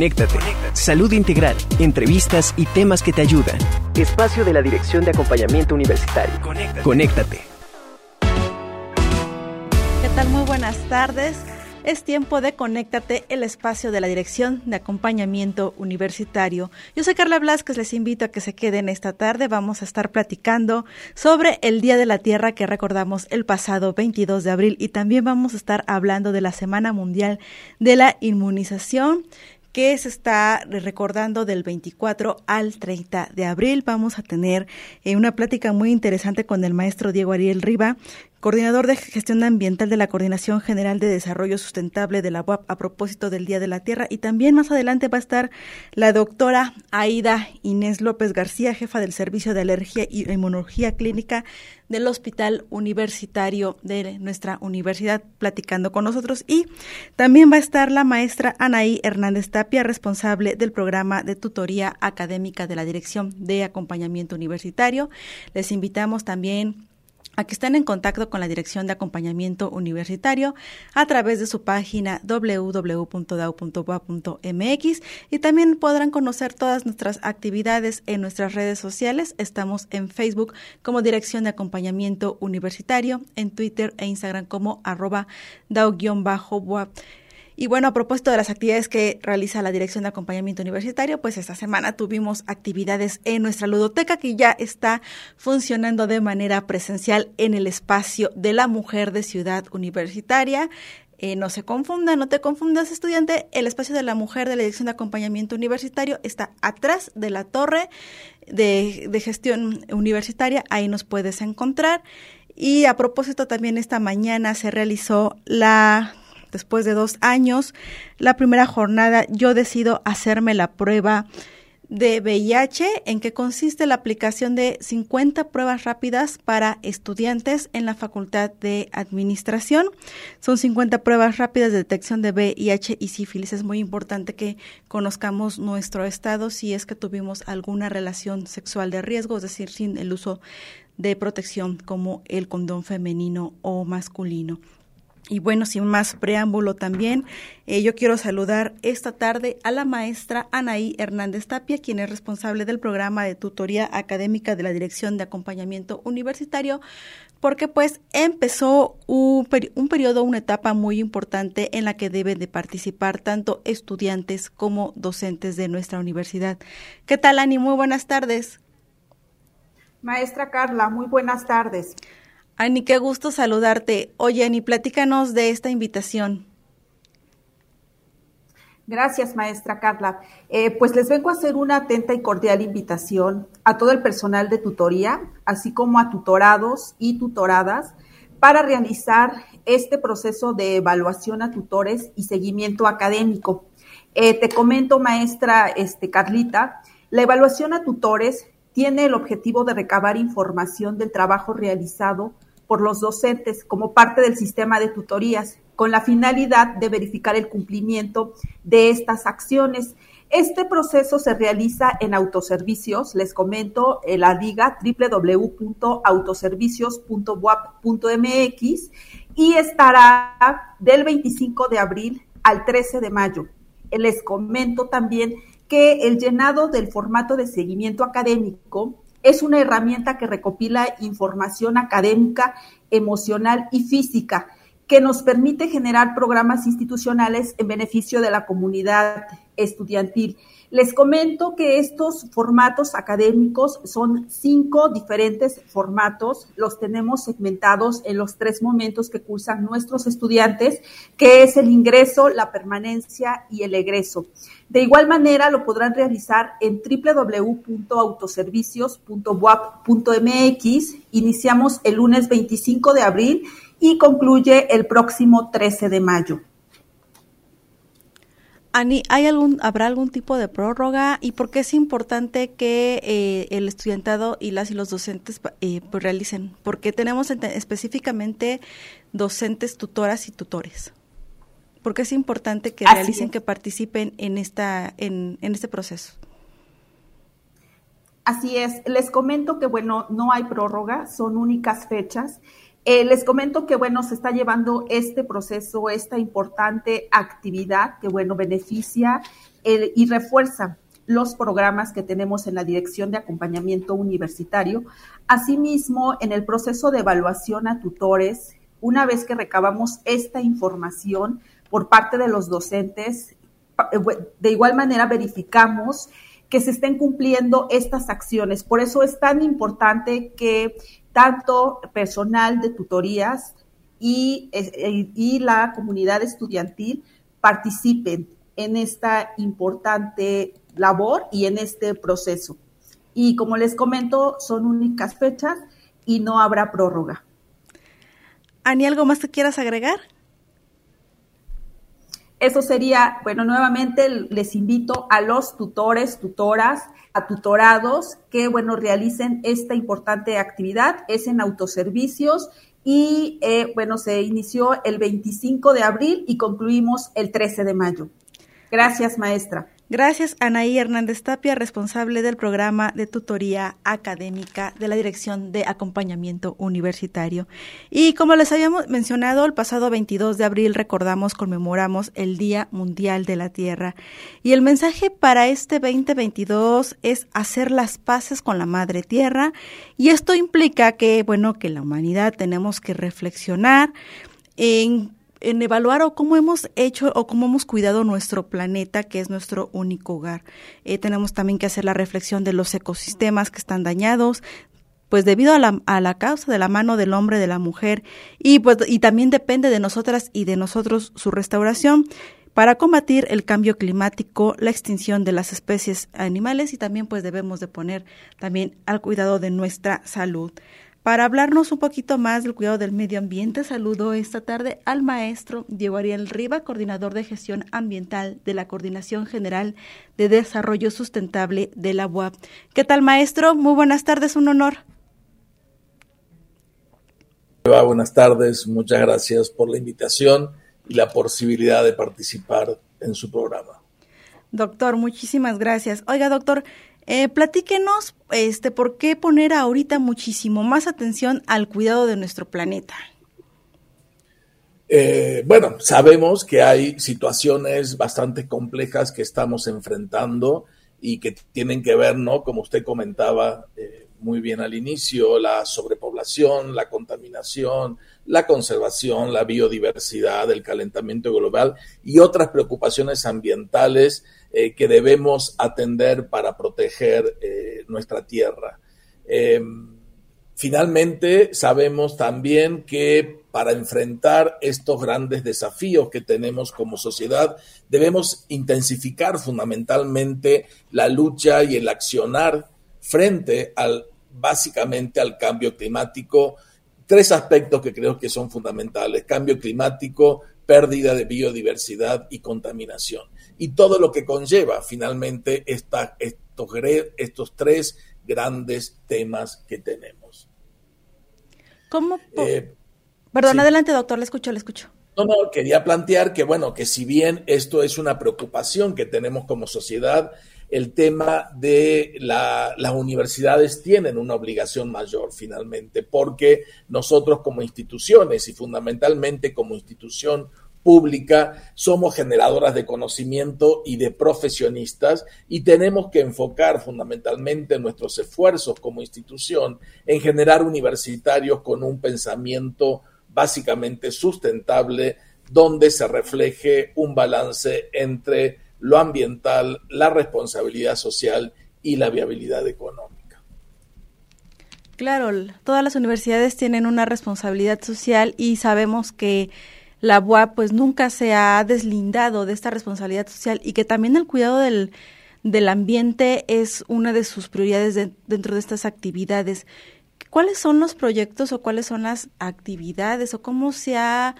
Conéctate. Salud integral, entrevistas y temas que te ayudan. Espacio de la Dirección de Acompañamiento Universitario. Conéctate. ¿Qué tal? Muy buenas tardes. Es tiempo de Conéctate, el espacio de la Dirección de Acompañamiento Universitario. Yo soy Carla Blasquez, les invito a que se queden esta tarde. Vamos a estar platicando sobre el Día de la Tierra que recordamos el pasado 22 de abril y también vamos a estar hablando de la Semana Mundial de la Inmunización que se está recordando del 24 al 30 de abril. Vamos a tener eh, una plática muy interesante con el maestro Diego Ariel Riva, coordinador de gestión ambiental de la Coordinación General de Desarrollo Sustentable de la UAP a propósito del Día de la Tierra. Y también más adelante va a estar la doctora Aida Inés López García, jefa del Servicio de Alergia y Inmunología Clínica del Hospital Universitario de nuestra universidad, platicando con nosotros. Y también va a estar la maestra Anaí Hernández Tapia, responsable del programa de tutoría académica de la Dirección de Acompañamiento Universitario. Les invitamos también a que estén en contacto con la Dirección de Acompañamiento Universitario a través de su página www.dau.boa.mx y también podrán conocer todas nuestras actividades en nuestras redes sociales. Estamos en Facebook como Dirección de Acompañamiento Universitario, en Twitter e Instagram como arroba dau-boa. Y bueno, a propósito de las actividades que realiza la Dirección de Acompañamiento Universitario, pues esta semana tuvimos actividades en nuestra ludoteca que ya está funcionando de manera presencial en el espacio de la mujer de Ciudad Universitaria. Eh, no se confunda, no te confundas estudiante, el espacio de la mujer de la Dirección de Acompañamiento Universitario está atrás de la torre de, de gestión universitaria, ahí nos puedes encontrar. Y a propósito, también esta mañana se realizó la después de dos años, la primera jornada, yo decido hacerme la prueba de VIH, en que consiste la aplicación de 50 pruebas rápidas para estudiantes en la Facultad de Administración. Son 50 pruebas rápidas de detección de VIH y sífilis. Es muy importante que conozcamos nuestro estado si es que tuvimos alguna relación sexual de riesgo, es decir, sin el uso de protección como el condón femenino o masculino. Y bueno, sin más preámbulo también, eh, yo quiero saludar esta tarde a la maestra Anaí Hernández Tapia, quien es responsable del programa de tutoría académica de la Dirección de Acompañamiento Universitario, porque pues empezó un, un periodo, una etapa muy importante en la que deben de participar tanto estudiantes como docentes de nuestra universidad. ¿Qué tal, Ani? Muy buenas tardes. Maestra Carla, muy buenas tardes. Ani, qué gusto saludarte. Oye, Ani, platícanos de esta invitación. Gracias, maestra Carla. Eh, pues les vengo a hacer una atenta y cordial invitación a todo el personal de tutoría, así como a tutorados y tutoradas, para realizar este proceso de evaluación a tutores y seguimiento académico. Eh, te comento, maestra este, Carlita, la evaluación a tutores tiene el objetivo de recabar información del trabajo realizado por los docentes como parte del sistema de tutorías, con la finalidad de verificar el cumplimiento de estas acciones. Este proceso se realiza en autoservicios, les comento en la liga www.autoservicios.wap.mx y estará del 25 de abril al 13 de mayo. Les comento también que el llenado del formato de seguimiento académico es una herramienta que recopila información académica, emocional y física que nos permite generar programas institucionales en beneficio de la comunidad estudiantil. Les comento que estos formatos académicos son cinco diferentes formatos. Los tenemos segmentados en los tres momentos que cursan nuestros estudiantes, que es el ingreso, la permanencia y el egreso. De igual manera, lo podrán realizar en www.autoservicios.wap.mx. Iniciamos el lunes 25 de abril y concluye el próximo 13 de mayo. Ani, ¿hay algún, ¿habrá algún tipo de prórroga? ¿Y por qué es importante que eh, el estudiantado y las y los docentes eh, pues realicen? Porque tenemos específicamente docentes, tutoras y tutores. ¿Por qué es importante que realicen, que participen en, esta, en, en este proceso? Así es. Les comento que, bueno, no hay prórroga, son únicas fechas Eh, les comento que, bueno, se está llevando este proceso, esta importante actividad que, bueno, beneficia y refuerza los programas que tenemos en la Dirección de Acompañamiento Universitario. Asimismo, en el proceso de evaluación a tutores, una vez que recabamos esta información por parte de los docentes, eh, de igual manera verificamos que se estén cumpliendo estas acciones. Por eso es tan importante que tanto personal de tutorías y, y la comunidad estudiantil participen en esta importante labor y en este proceso. Y como les comento, son únicas fechas y no habrá prórroga. ¿Ani, algo más que quieras agregar? Eso sería, bueno, nuevamente les invito a los tutores, tutoras, a tutorados que, bueno, realicen esta importante actividad. Es en autoservicios y, eh, bueno, se inició el 25 de abril y concluimos el 13 de mayo. Gracias, maestra. Gracias, Anaí Hernández Tapia, responsable del programa de tutoría académica de la Dirección de Acompañamiento Universitario. Y como les habíamos mencionado, el pasado 22 de abril recordamos, conmemoramos el Día Mundial de la Tierra. Y el mensaje para este 2022 es hacer las paces con la Madre Tierra. Y esto implica que, bueno, que la humanidad tenemos que reflexionar en en evaluar o cómo hemos hecho o cómo hemos cuidado nuestro planeta, que es nuestro único hogar. Eh, tenemos también que hacer la reflexión de los ecosistemas que están dañados, pues debido a la, a la causa de la mano del hombre, de la mujer, y pues y también depende de nosotras y de nosotros su restauración para combatir el cambio climático, la extinción de las especies animales y también pues debemos de poner también al cuidado de nuestra salud. Para hablarnos un poquito más del cuidado del medio ambiente, saludo esta tarde al maestro Diego Ariel Riva, coordinador de gestión ambiental de la Coordinación General de Desarrollo Sustentable de la UAP. ¿Qué tal, maestro? Muy buenas tardes, un honor. Buenas tardes, muchas gracias por la invitación y la posibilidad de participar en su programa. Doctor, muchísimas gracias. Oiga, doctor, eh, platíquenos, este, ¿por qué poner ahorita muchísimo más atención al cuidado de nuestro planeta? Eh, bueno, sabemos que hay situaciones bastante complejas que estamos enfrentando y que tienen que ver, ¿no? Como usted comentaba eh, muy bien al inicio, la sobrepoblación, la contaminación, la conservación, la biodiversidad, el calentamiento global y otras preocupaciones ambientales eh, que debemos atender para proteger eh, nuestra tierra. Em, finalmente, sabemos también que para enfrentar estos grandes desafíos que tenemos como sociedad, debemos intensificar fundamentalmente la lucha y el accionar frente al básicamente al cambio climático. Tres aspectos que creo que son fundamentales. Cambio climático, pérdida de biodiversidad y contaminación y todo lo que conlleva finalmente esta, estos, estos tres grandes temas que tenemos. ¿Cómo? Eh, Perdón, adelante, doctor, le escucho, le escucho. No, no, quería plantear que, bueno, que si bien esto es una preocupación que tenemos como sociedad, el tema de la, las universidades tienen una obligación mayor finalmente, porque nosotros como instituciones y fundamentalmente como institución pública, somos generadoras de conocimiento y de profesionistas y tenemos que enfocar fundamentalmente nuestros esfuerzos como institución en generar universitarios con un pensamiento básicamente sustentable donde se refleje un balance entre lo ambiental, la responsabilidad social y la viabilidad económica. Claro, todas las universidades tienen una responsabilidad social y sabemos que la UAP pues nunca se ha deslindado de esta responsabilidad social y que también el cuidado del, del ambiente es una de sus prioridades dentro de estas actividades. ¿Cuáles son los proyectos o cuáles son las actividades o cómo se ha,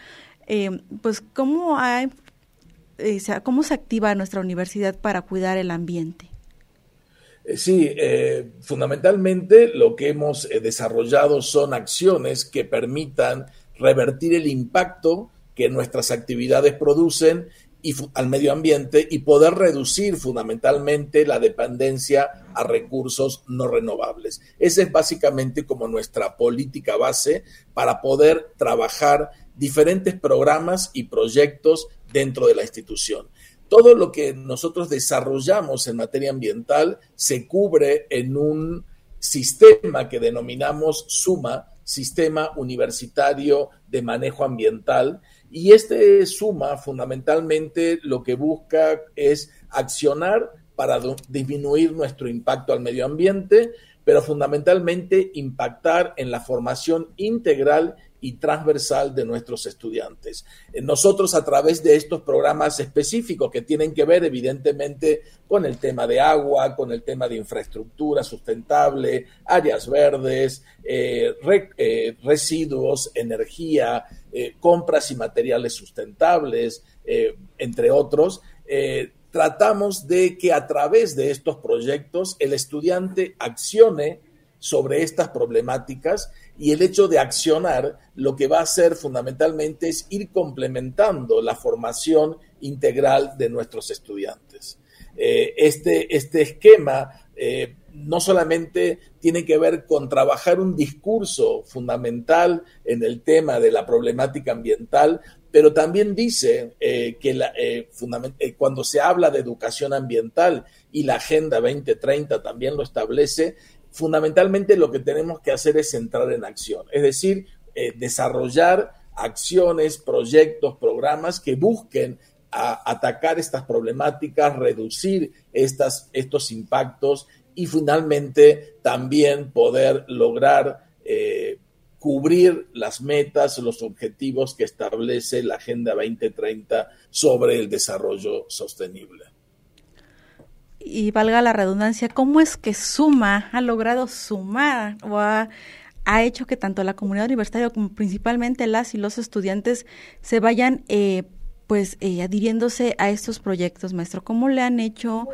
eh, pues cómo ha, cómo se activa nuestra universidad para cuidar el ambiente? Eh, sí, fundamentalmente lo que hemos desarrollado son acciones que permitan revertir el impacto que nuestras actividades producen al medio ambiente y poder reducir fundamentalmente la dependencia a recursos no renovables. Esa es básicamente como nuestra política base para poder trabajar diferentes programas y proyectos dentro de la institución. Todo lo que nosotros desarrollamos en materia ambiental se cubre en un sistema que denominamos SUMA, Sistema Universitario de Manejo Ambiental, y este suma fundamentalmente lo que busca es accionar para disminuir nuestro impacto al medio ambiente, pero fundamentalmente impactar en la formación integral y transversal de nuestros estudiantes. Eh, nosotros a través de estos programas específicos que tienen que ver evidentemente con el tema de agua, con el tema de infraestructura sustentable, áreas verdes, eh, eh, residuos, energía, compras y materiales sustentables, entre otros, tratamos de que a través de estos proyectos el estudiante accione sobre estas problemáticas y el hecho de accionar lo que va a hacer fundamentalmente es ir complementando la formación integral de nuestros estudiantes. Eh, este, este, esquema eh, no solamente tiene que ver con trabajar un discurso fundamental en el tema de la problemática ambiental, pero también dice eh, que cuando se habla de educación ambiental y la Agenda 2030 también lo establece, fundamentalmente lo que tenemos que hacer es entrar en acción, es decir, eh, desarrollar acciones, proyectos, programas que busquen atacar estas problemáticas, reducir estas, estos impactos y finalmente también poder lograr eh, cubrir las metas, los objetivos que establece la Agenda 2030 sobre el desarrollo sostenible y valga la redundancia, ¿cómo es que suma, ha logrado sumar o ha, hecho que tanto la comunidad universitaria como principalmente las y los estudiantes se vayan eh, pues eh, adhiriéndose a estos proyectos, maestro? ¿Cómo le han hecho?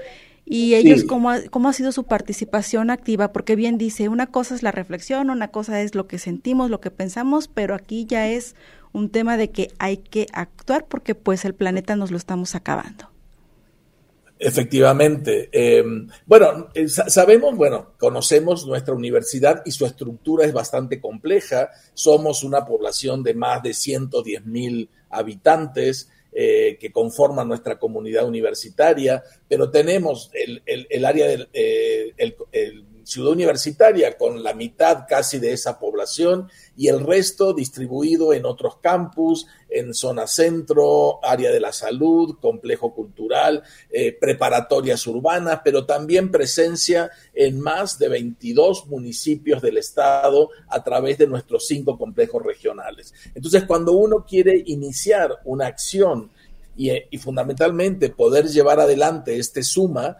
Y ellos, ¿cómo, ¿cómo ha sido su participación activa? Porque bien dice, una cosa es la reflexión, una cosa es lo que sentimos, lo que pensamos, pero aquí ya es un tema de que hay que actuar porque pues el planeta nos lo estamos acabando. Efectivamente. Eh, bueno, eh, sabemos, bueno, conocemos nuestra universidad y su estructura es bastante compleja. Somos una población de más de 110 mil habitantes eh, que conforman nuestra comunidad universitaria, pero tenemos el, área del ciudad universitaria con la mitad casi de esa población y el resto distribuido en otros campus, en zona centro, área de la salud, complejo cultural, eh, preparatorias urbanas, pero también presencia en más de 22 municipios del estado a través de nuestros cinco complejos regionales. Entonces, cuando uno quiere iniciar una acción y, y fundamentalmente poder llevar adelante este suma,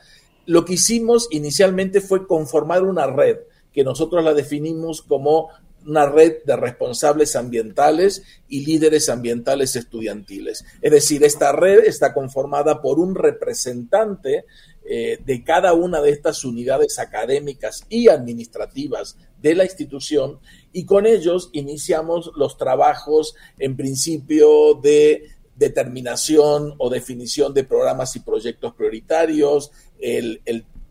lo que hicimos inicialmente fue conformar una red que nosotros la definimos como una red de responsables ambientales y líderes ambientales estudiantiles. Es decir, esta red está conformada por un representante eh, de cada una de estas unidades académicas y administrativas de la institución y con ellos iniciamos los trabajos en principio de determinación o definición de programas y proyectos prioritarios,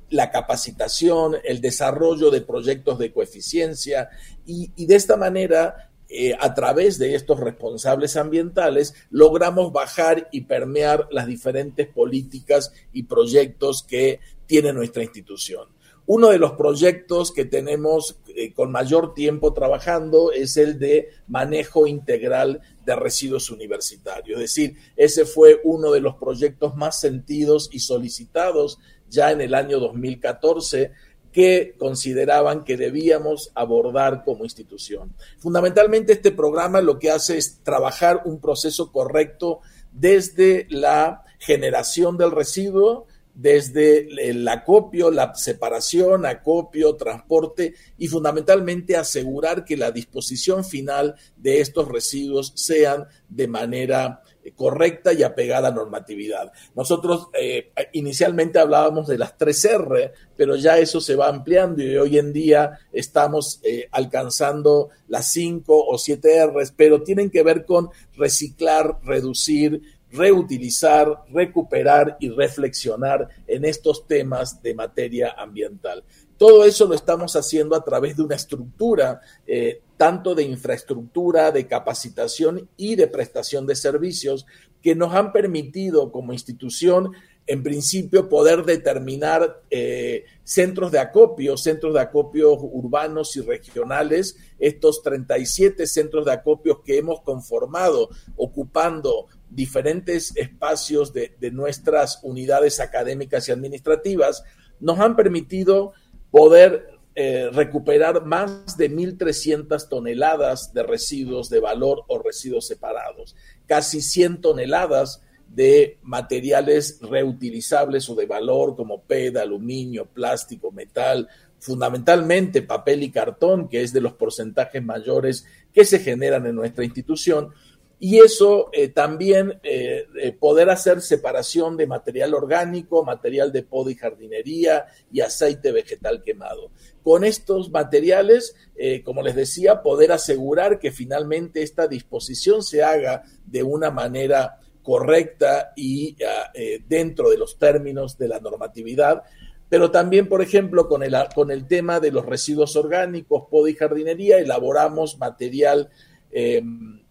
la capacitación, el desarrollo de proyectos de coeficiencia y, de esta manera, eh, a través de estos responsables ambientales, logramos bajar y permear las diferentes políticas y proyectos que tiene nuestra institución. Uno de los proyectos que tenemos eh, con mayor tiempo trabajando es el de manejo integral de residuos universitarios. Es decir, ese fue uno de los proyectos más sentidos y solicitados ya en el año 2014 que consideraban que debíamos abordar como institución. Fundamentalmente este programa lo que hace es trabajar un proceso correcto desde la generación del residuo, desde el acopio, la separación, acopio, transporte y fundamentalmente asegurar que la disposición final de estos residuos sean de manera correcta y apegada a normatividad. Nosotros eh, inicialmente hablábamos de las tres R, pero ya eso se va ampliando y hoy en día estamos eh, alcanzando las cinco o siete Rs, pero tienen que ver con reciclar, reducir, reutilizar, recuperar y reflexionar en estos temas de materia ambiental. Todo eso lo estamos haciendo a través de una estructura, eh, tanto de infraestructura, de capacitación y de prestación de servicios, que nos han permitido como institución, en principio, poder determinar eh, centros de acopio, centros de acopio urbanos y regionales, estos 37 centros de acopio que hemos conformado ocupando diferentes espacios de, de nuestras unidades académicas y administrativas, nos han permitido poder eh, recuperar más de 1.300 toneladas de residuos de valor o residuos separados, casi 100 toneladas de materiales reutilizables o de valor como PED, aluminio, plástico, metal, fundamentalmente papel y cartón, que es de los porcentajes mayores que se generan en nuestra institución, y eso eh, también eh, eh, poder hacer separación de material orgánico, material de poda y jardinería y aceite vegetal quemado. Con estos materiales, como les decía, poder asegurar que finalmente esta disposición se haga de una manera correcta y ah, dentro de los términos de la normatividad, pero también, por ejemplo, con el, con el tema de los residuos orgánicos, poda y jardinería, elaboramos material em,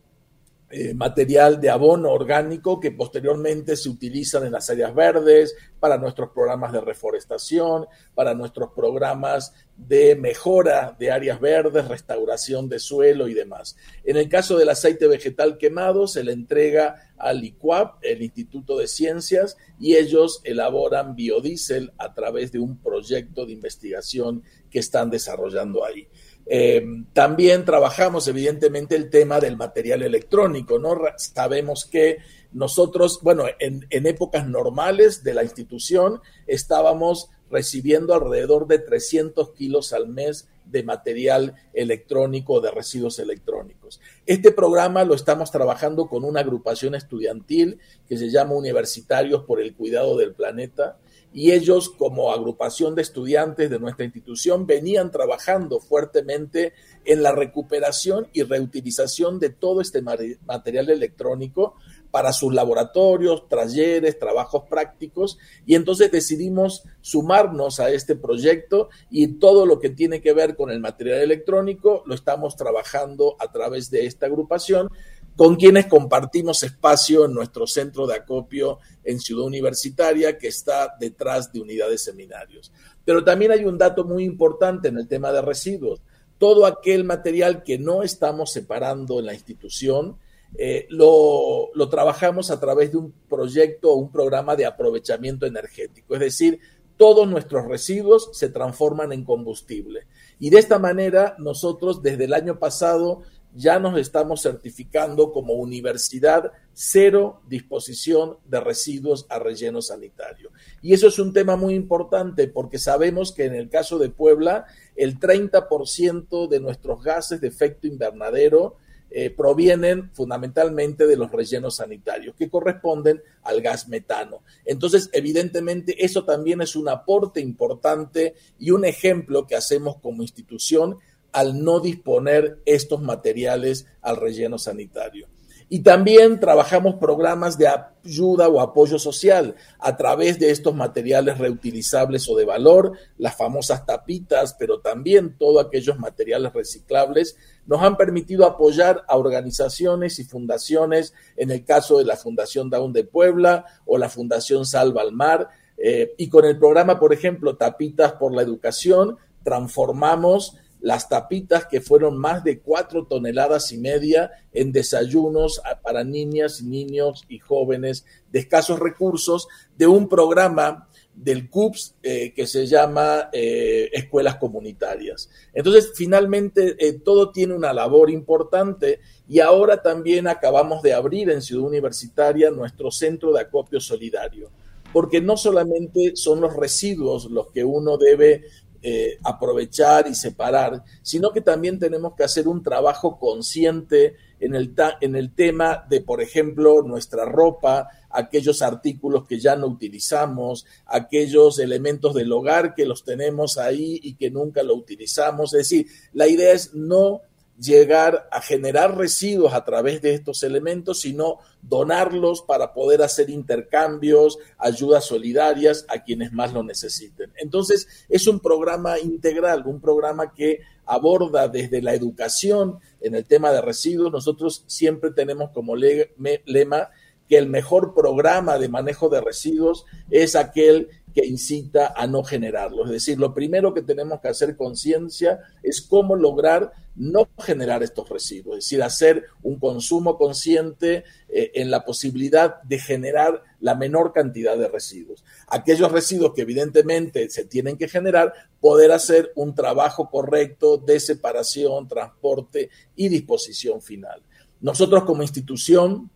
eh, material de abono orgánico que posteriormente se utilizan en las áreas verdes, para nuestros programas de reforestación, para nuestros programas de mejora de áreas verdes, restauración de suelo y demás. En el caso del aceite vegetal quemado, se le entrega al ICUAP, el Instituto de Ciencias, y ellos elaboran biodiesel a través de un proyecto de investigación que están desarrollando ahí. Eh, también trabajamos evidentemente el tema del material electrónico, ¿no? Sabemos que nosotros, bueno, en, en, épocas normales de la institución estábamos recibiendo alrededor de 300 kilos al mes de material electrónico, de residuos electrónicos. Este programa lo estamos trabajando con una agrupación estudiantil que se llama Universitarios por el Cuidado del Planeta y ellos como agrupación de estudiantes de nuestra institución venían trabajando fuertemente en la recuperación y reutilización de todo este material electrónico para sus laboratorios, talleres, trabajos prácticos y entonces decidimos sumarnos a este proyecto y todo lo que tiene que ver con el material electrónico lo estamos trabajando a través de esta agrupación con quienes compartimos espacio en nuestro centro de acopio en Ciudad Universitaria, que está detrás de unidades seminarios. Pero también hay un dato muy importante en el tema de residuos. Todo aquel material que no estamos separando en la institución, eh, lo, trabajamos a través de un proyecto o un programa de aprovechamiento energético. Es decir, todos nuestros residuos se transforman en combustible. Y de esta manera, nosotros desde el año pasado ya nos estamos certificando como universidad cero disposición de residuos a relleno sanitario. Y eso es un tema muy importante porque sabemos que en el caso de Puebla, el 30% de nuestros gases de efecto invernadero eh, provienen fundamentalmente de los rellenos sanitarios, que corresponden al gas metano. Entonces, evidentemente, eso también es un aporte importante y un ejemplo que hacemos como institución al no disponer estos materiales al relleno sanitario. Y también trabajamos programas de ayuda o apoyo social a través de estos materiales reutilizables o de valor, las famosas tapitas, pero también todos aquellos materiales reciclables, nos han permitido apoyar a organizaciones y fundaciones, en el caso de la Fundación Down de Puebla o la Fundación Salva al Mar, eh, y con el programa, por ejemplo, Tapitas por la Educación, transformamos las tapitas que fueron más de cuatro toneladas y media en desayunos para niñas, niños y jóvenes de escasos recursos de un programa del CUPS eh, que se llama eh, Escuelas Comunitarias. Entonces, finalmente, eh, todo tiene una labor importante y ahora también acabamos de abrir en Ciudad Universitaria nuestro centro de acopio solidario, porque no solamente son los residuos los que uno debe eh, aprovechar y separar, sino que también tenemos que hacer un trabajo consciente en el, en el tema de, por ejemplo, nuestra ropa, aquellos artículos que ya no utilizamos, aquellos elementos del hogar que los tenemos ahí y que nunca lo utilizamos. Es decir, la idea es no llegar a generar residuos a través de estos elementos, sino donarlos para poder hacer intercambios, ayudas solidarias a quienes más lo necesiten. Entonces, es un programa integral, un programa que aborda desde la educación en el tema de residuos. Nosotros siempre tenemos como lema que el mejor programa de manejo de residuos es aquel que incita a no generarlos. Es decir, lo primero que tenemos que hacer conciencia es cómo lograr no generar estos residuos, es decir, hacer un consumo consciente eh, en la posibilidad de generar la menor cantidad de residuos. Aquellos residuos que evidentemente se tienen que generar, poder hacer un trabajo correcto de separación, transporte y disposición final. Nosotros como institución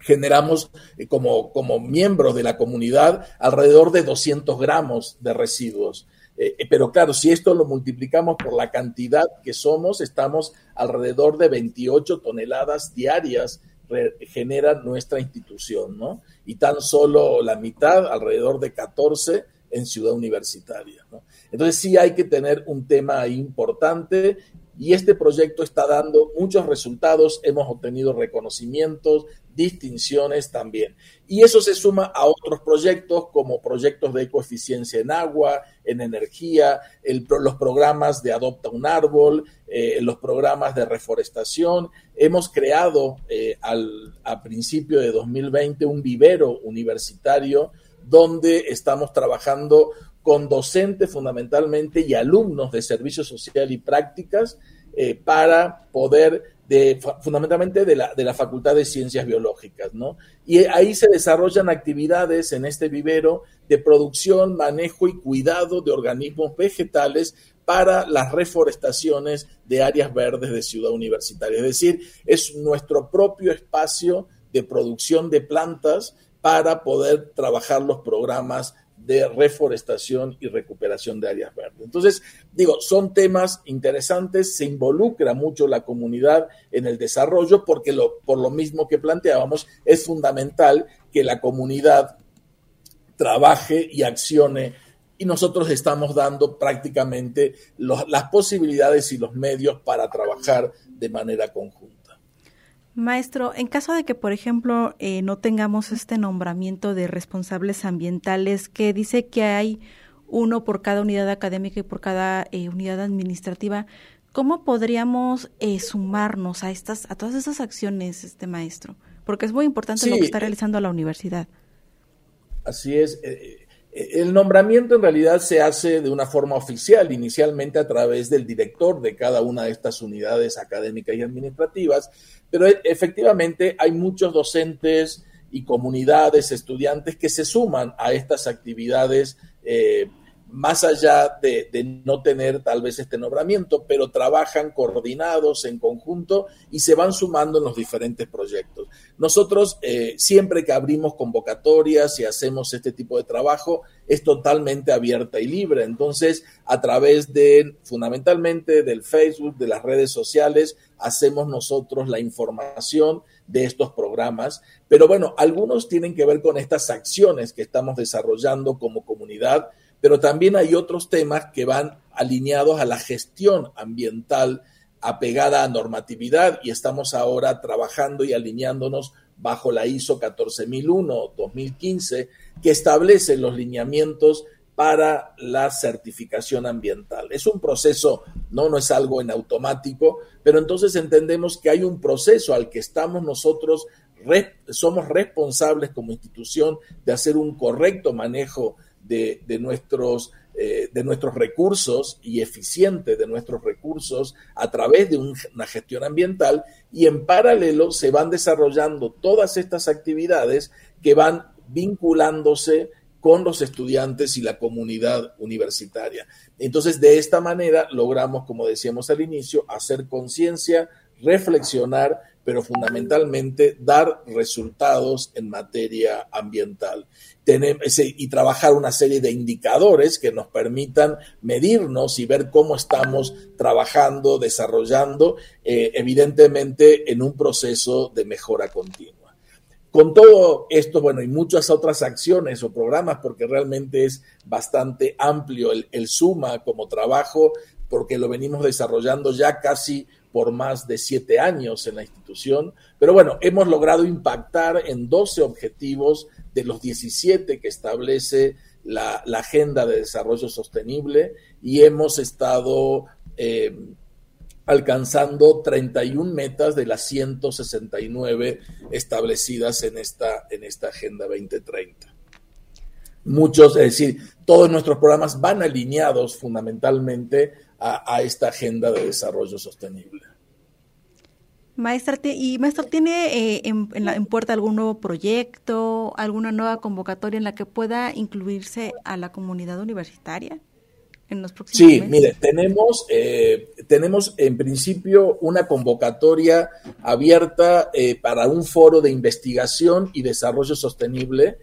generamos eh, como, como miembros de la comunidad alrededor de 200 gramos de residuos. Eh, eh, pero claro, si esto lo multiplicamos por la cantidad que somos, estamos alrededor de 28 toneladas diarias genera nuestra institución, ¿no? Y tan solo la mitad, alrededor de 14 en Ciudad Universitaria, ¿no? Entonces sí hay que tener un tema importante y este proyecto está dando muchos resultados, hemos obtenido reconocimientos, distinciones también. Y eso se suma a otros proyectos como proyectos de ecoeficiencia en agua, en energía, los programas de Adopta un Árbol, eh, los programas de reforestación. Hemos creado eh, al, a principio de 2020 un vivero universitario donde estamos trabajando con docentes fundamentalmente y alumnos de servicio social y prácticas eh, para poder de, fundamentalmente de la, de la Facultad de Ciencias Biológicas, ¿no? Y ahí se desarrollan actividades en este vivero de producción, manejo y cuidado de organismos vegetales para las reforestaciones de áreas verdes de Ciudad Universitaria. Es decir, es nuestro propio espacio de producción de plantas para poder trabajar los programas de reforestación y recuperación de áreas verdes. Entonces, digo, son temas interesantes, se involucra mucho la comunidad en el desarrollo porque lo, por lo mismo que planteábamos, es fundamental que la comunidad trabaje y accione y nosotros estamos dando prácticamente las posibilidades y los medios para trabajar de manera conjunta. Maestro, en caso de que, por ejemplo, eh, no tengamos este nombramiento de responsables ambientales que dice que hay uno por cada unidad académica y por cada eh, unidad administrativa, ¿cómo podríamos eh, sumarnos a estas, a todas esas acciones, este maestro? Porque es muy importante lo que está realizando la universidad. Así es. El nombramiento en realidad se hace de una forma oficial, inicialmente a través del director de cada una de estas unidades académicas y administrativas, pero e, efectivamente hay muchos docentes y comunidades, estudiantes que se suman a estas actividades eh, más allá de, no tener tal vez este nombramiento, pero trabajan coordinados en conjunto y se van sumando en los diferentes proyectos. Nosotros eh, siempre que abrimos convocatorias y hacemos este tipo de trabajo es totalmente abierta y libre. Entonces, a través de fundamentalmente del Facebook, de las redes sociales, hacemos nosotros la información de estos programas. Pero bueno, algunos tienen que ver con estas acciones que estamos desarrollando como comunidad pero también hay otros temas que van alineados a la gestión ambiental apegada a normatividad y estamos ahora trabajando y alineándonos bajo la ISO 14001-2015 que establece los lineamientos para la certificación ambiental. Es un proceso, no, no es algo en automático, pero entonces entendemos que hay un proceso al que estamos nosotros, somos responsables como institución de hacer un correcto manejo de, nuestros, eh, de nuestros recursos y eficiente de nuestros recursos a través de una gestión ambiental y en paralelo se van desarrollando todas estas actividades que van vinculándose con los estudiantes y la comunidad universitaria. Entonces, de esta manera logramos, como decíamos al inicio, hacer conciencia, reflexionar, pero fundamentalmente dar resultados en materia ambiental y trabajar una serie de indicadores que nos permitan medirnos y ver cómo estamos trabajando, desarrollando, eh, evidentemente en un proceso de mejora continua. Con todo esto, bueno, y muchas otras acciones o programas, porque realmente es bastante amplio el, el SUMA como trabajo, porque lo venimos desarrollando ya casi por más de siete años en la institución, pero bueno, hemos logrado impactar en 12 objetivos de los 17 que establece la, Agenda de Desarrollo Sostenible y hemos estado eh, alcanzando 31 metas de las 169 establecidas en esta, en esta Agenda 2030. Muchos, es decir, todos nuestros programas van alineados fundamentalmente a, esta agenda de desarrollo sostenible. Maestra, ¿y maestro tiene eh, en, en, puerta algún nuevo proyecto, alguna nueva convocatoria en la que pueda incluirse a la comunidad universitaria? En los próximos sí, mire, tenemos, eh, tenemos en principio una convocatoria abierta eh, para un foro de investigación y desarrollo sostenible.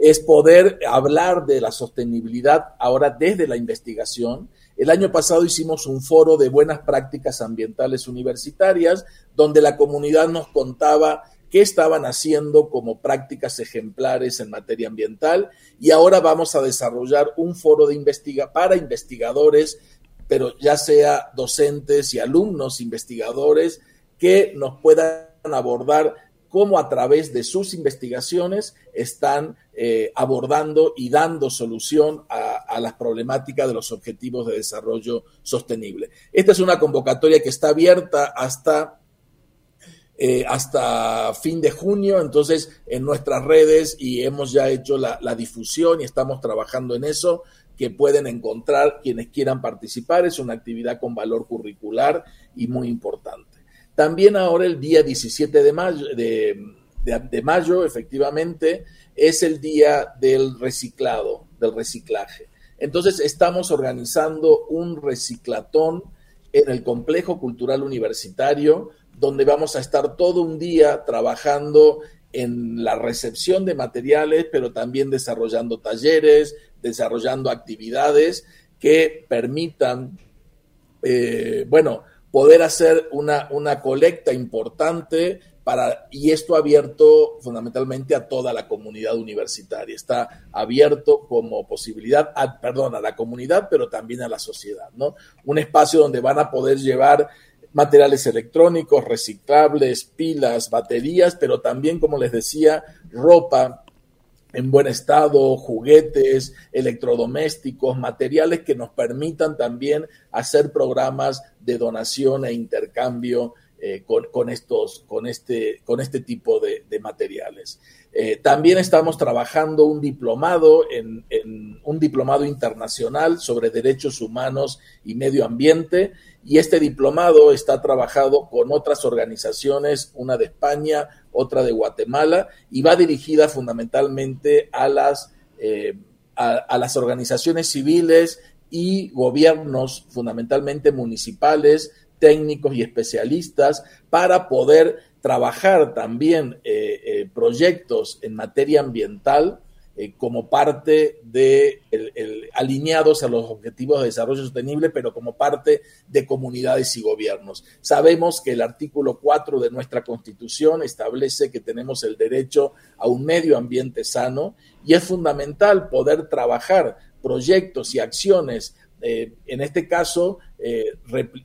Es poder hablar de la sostenibilidad ahora desde la investigación. El año pasado hicimos un foro de buenas prácticas ambientales universitarias, donde la comunidad nos contaba qué estaban haciendo como prácticas ejemplares en materia ambiental. Y ahora vamos a desarrollar un foro de investiga para investigadores, pero ya sea docentes y alumnos investigadores que nos puedan abordar cómo a través de sus investigaciones están eh, abordando y dando solución a, las problemáticas de los objetivos de desarrollo sostenible. Esta es una convocatoria que está abierta hasta, eh, hasta fin de junio, entonces en nuestras redes y hemos ya hecho la, la difusión y estamos trabajando en eso que pueden encontrar quienes quieran participar. Es una actividad con valor curricular y muy importante. También ahora el día 17 de mayo, de, mayo, efectivamente, es el día del reciclado, del reciclaje. Entonces estamos organizando un reciclatón en el complejo cultural universitario, donde vamos a estar todo un día trabajando en la recepción de materiales, pero también desarrollando talleres, desarrollando actividades que permitan, eh, bueno, poder hacer una, una colecta importante para, y esto abierto fundamentalmente a toda la comunidad universitaria. Está abierto como posibilidad, a, perdón, a la comunidad, pero también a la sociedad, ¿no? Un espacio donde van a poder llevar materiales electrónicos, reciclables, pilas, baterías, pero también, como les decía, ropa, en buen estado, juguetes, electrodomésticos, materiales que nos permitan también hacer programas de donación e intercambio eh, con, estos, con, este, con este tipo de, materiales. Eh, también estamos trabajando un diplomado en, un diplomado internacional sobre derechos humanos y medio ambiente y este diplomado está trabajado con otras organizaciones, una de España, otra de Guatemala, y va dirigida fundamentalmente a las, eh, a, las organizaciones civiles y gobiernos, fundamentalmente municipales, técnicos y especialistas, para poder trabajar también eh, eh, proyectos en materia ambiental eh, como parte de alineados a los objetivos de desarrollo sostenible, pero como parte de comunidades y gobiernos. Sabemos que el artículo 4 de nuestra Constitución establece que tenemos el derecho a un medio ambiente sano y es fundamental poder trabajar proyectos y acciones eh, en este caso, eh,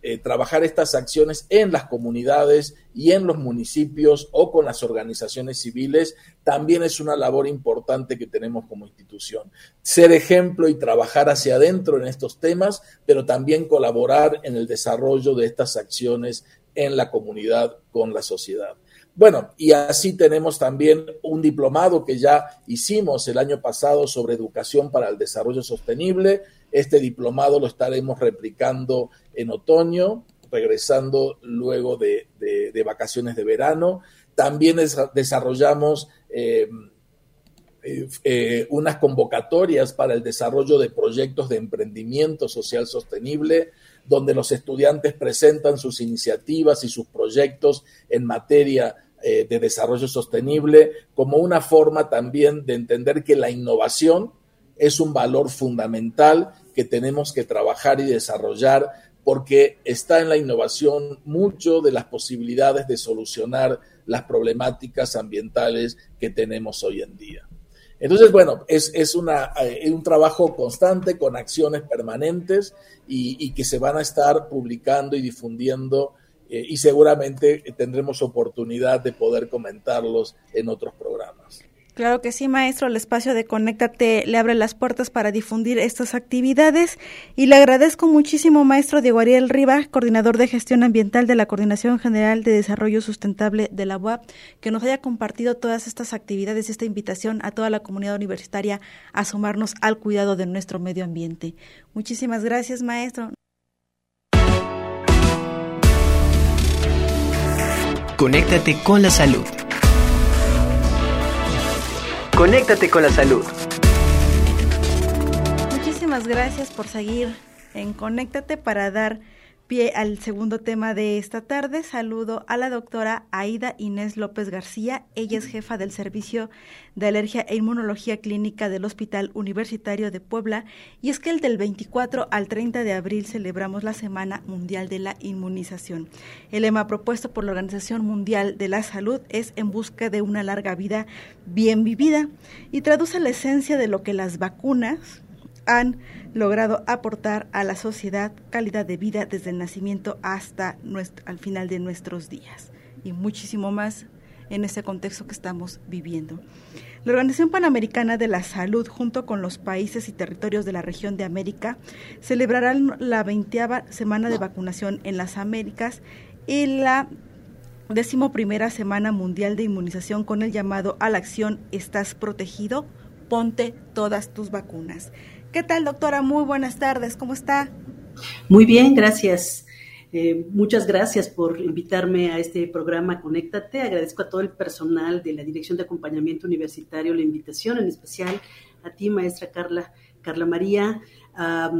eh, trabajar estas acciones en las comunidades y en los municipios o con las organizaciones civiles también es una labor importante que tenemos como institución. Ser ejemplo y trabajar hacia adentro en estos temas, pero también colaborar en el desarrollo de estas acciones en la comunidad con la sociedad. Bueno, y así tenemos también un diplomado que ya hicimos el año pasado sobre educación para el desarrollo sostenible. Este diplomado lo estaremos replicando en otoño, regresando luego de, vacaciones de verano. También desarrollamos eh, eh, eh, unas convocatorias para el desarrollo de proyectos de emprendimiento social sostenible donde los estudiantes presentan sus iniciativas y sus proyectos en materia eh, de desarrollo sostenible como una forma también de entender que la innovación es un valor fundamental que tenemos que trabajar y desarrollar porque está en la innovación mucho de las posibilidades de solucionar las problemáticas ambientales que tenemos hoy en día. Entonces, bueno, es, es una, eh, un trabajo constante con acciones permanentes y, que se van a estar publicando y difundiendo eh, y seguramente tendremos oportunidad de poder comentarlos en otros programas. Claro que sí, maestro. El espacio de Conéctate le abre las puertas para difundir estas actividades y le agradezco muchísimo, maestro Diego Ariel Riva, coordinador de gestión ambiental de la Coordinación General de Desarrollo Sustentable de la UAP, que nos haya compartido todas estas actividades y esta invitación a toda la comunidad universitaria a sumarnos al cuidado de nuestro medio ambiente. Muchísimas gracias, maestro. Conéctate con la salud. Conéctate con la salud. Muchísimas gracias por seguir en Conéctate para dar pie al segundo tema de esta tarde. Saludo a la doctora Aida Inés López García. Ella es jefa del Servicio de Alergia e Inmunología Clínica del Hospital Universitario de Puebla. Y es que el del 24 al 30 de abril celebramos la Semana Mundial de la Inmunización. El lema propuesto por la Organización Mundial de la Salud es En busca de una larga vida bien vivida y traduce la esencia de lo que las vacunas han logrado aportar a la sociedad calidad de vida desde el nacimiento hasta nuestro, al final de nuestros días y muchísimo más en este contexto que estamos viviendo. La Organización Panamericana de la Salud, junto con los países y territorios de la región de América, celebrarán la 20 semana de vacunación en las Américas y la decimoprimera semana mundial de inmunización con el llamado a la acción Estás protegido, ponte todas tus vacunas. ¿Qué tal, doctora? Muy buenas tardes. ¿Cómo está? Muy bien, gracias. Eh, muchas gracias por invitarme a este programa Conéctate. Agradezco a todo el personal de la Dirección de Acompañamiento Universitario la invitación, en especial a ti, maestra Carla, Carla María, a,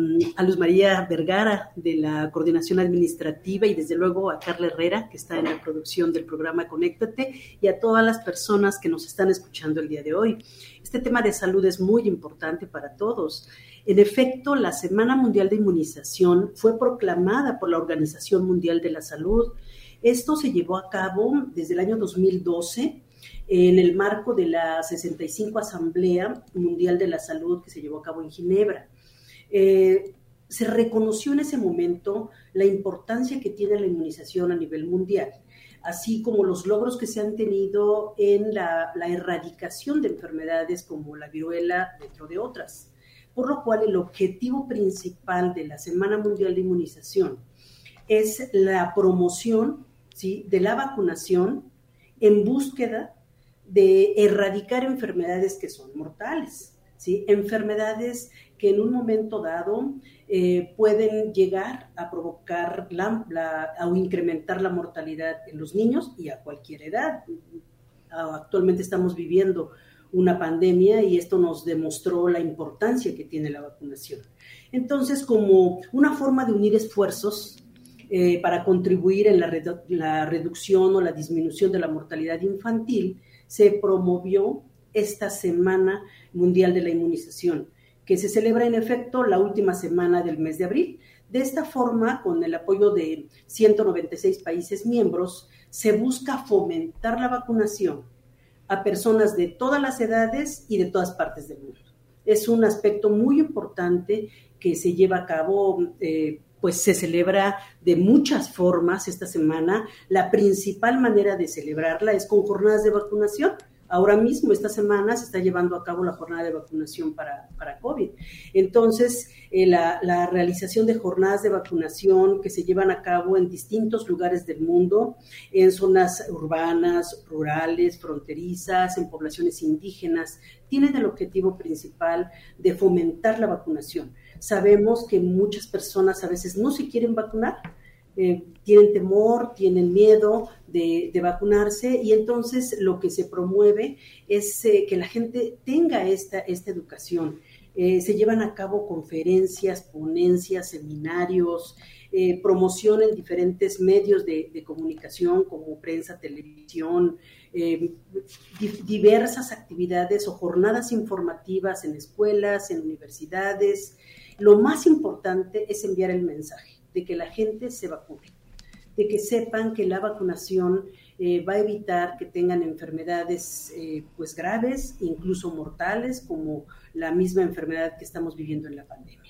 Luz María Vergara de la Coordinación Administrativa y desde luego a Carla Herrera, que está en la producción del programa Conéctate, y a todas las personas que nos están escuchando el día de hoy. Este tema de salud es muy importante para todos. En efecto, la Semana Mundial de Inmunización fue proclamada por la Organización Mundial de la Salud. Esto se llevó a cabo desde el año 2012 en el marco de la 65 Asamblea Mundial de la Salud que se llevó a cabo en Ginebra. Eh, se reconoció en ese momento la importancia que tiene la inmunización a nivel mundial así como los logros que se han tenido en la, erradicación de enfermedades como la viruela, dentro de otras. Por lo cual el objetivo principal de la Semana Mundial de Inmunización es la promoción ¿sí? de la vacunación en búsqueda de erradicar enfermedades que son mortales, ¿sí? enfermedades que en un momento dado eh, pueden llegar a provocar la, o incrementar la mortalidad en los niños y a cualquier edad. Actualmente estamos viviendo una pandemia y esto nos demostró la importancia que tiene la vacunación. Entonces, como una forma de unir esfuerzos eh, para contribuir en la reducción o la disminución de la mortalidad infantil, se promovió esta Semana Mundial de la Inmunización que se celebra en efecto la última semana del mes de abril. De esta forma, con el apoyo de 196 países miembros, se busca fomentar la vacunación a personas de todas las edades y de todas partes del mundo. Es un aspecto muy importante que se lleva a cabo, eh, pues se celebra de muchas formas esta semana. La principal manera de celebrarla es con jornadas de vacunación Ahora mismo, esta semana, se está llevando a cabo la jornada de vacunación para, para COVID. Entonces, eh, la, la, realización de jornadas de vacunación que se llevan a cabo en distintos lugares del mundo, en zonas urbanas, rurales, fronterizas, en poblaciones indígenas, tienen el objetivo principal de fomentar la vacunación. Sabemos que muchas personas a veces no se quieren vacunar eh, tienen temor, tienen miedo de, vacunarse y entonces lo que se promueve es eh, que la gente tenga esta, esta educación. Eh, se llevan a cabo conferencias, ponencias, seminarios, promoción en diferentes medios de, comunicación como prensa, televisión, diversas actividades o jornadas informativas en escuelas, en universidades. Lo más importante es enviar el mensaje de que la gente se vacune, de que sepan que la vacunación eh, va a evitar que tengan enfermedades eh, pues graves, incluso mortales, como la misma enfermedad que estamos viviendo en la pandemia.